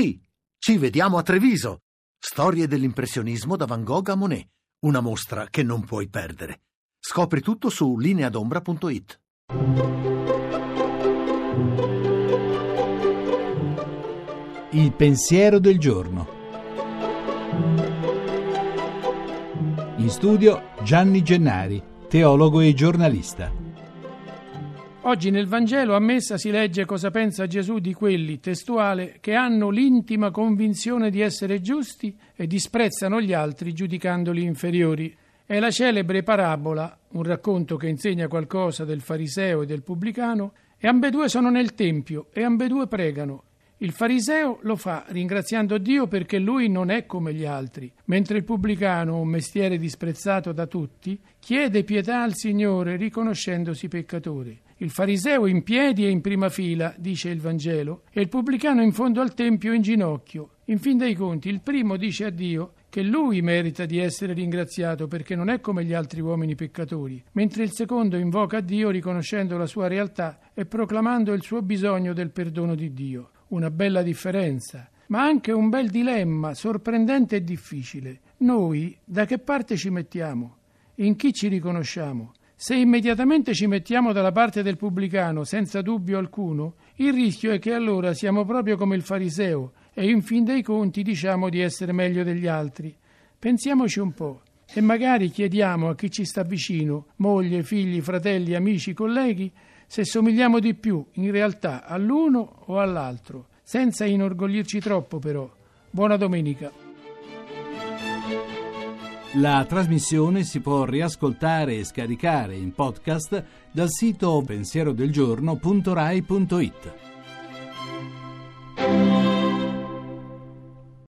Sì, ci vediamo a Treviso. Storie dell'impressionismo da Van Gogh a Monet. Una mostra che non puoi perdere. Scopri tutto su lineadombra.it. Il pensiero del giorno. In studio Gianni Gennari, teologo e giornalista. Oggi nel Vangelo a messa si legge cosa pensa Gesù di quelli, testuale, che hanno l'intima convinzione di essere giusti e disprezzano gli altri giudicandoli inferiori. È la celebre parabola, un racconto che insegna qualcosa del fariseo e del pubblicano, e ambedue sono nel Tempio e ambedue pregano. Il fariseo lo fa ringraziando Dio perché lui non è come gli altri, mentre il pubblicano, un mestiere disprezzato da tutti, chiede pietà al Signore riconoscendosi peccatore. Il fariseo in piedi e in prima fila, dice il Vangelo, e il pubblicano in fondo al Tempio in ginocchio. In fin dei conti, il primo dice a Dio che lui merita di essere ringraziato perché non è come gli altri uomini peccatori, mentre il secondo invoca Dio riconoscendo la sua realtà e proclamando il suo bisogno del perdono di Dio. Una bella differenza, ma anche un bel dilemma, sorprendente e difficile. Noi da che parte ci mettiamo? In chi ci riconosciamo? Se immediatamente ci mettiamo dalla parte del pubblicano, senza dubbio alcuno, il rischio è che allora siamo proprio come il fariseo e in fin dei conti diciamo di essere meglio degli altri. Pensiamoci un po' e magari chiediamo a chi ci sta vicino, moglie, figli, fratelli, amici, colleghi, se somigliamo di più in realtà all'uno o all'altro, senza inorgoglirci troppo però. Buona domenica. La trasmissione si può riascoltare e scaricare in podcast dal sito pensierodelgiorno.rai.it.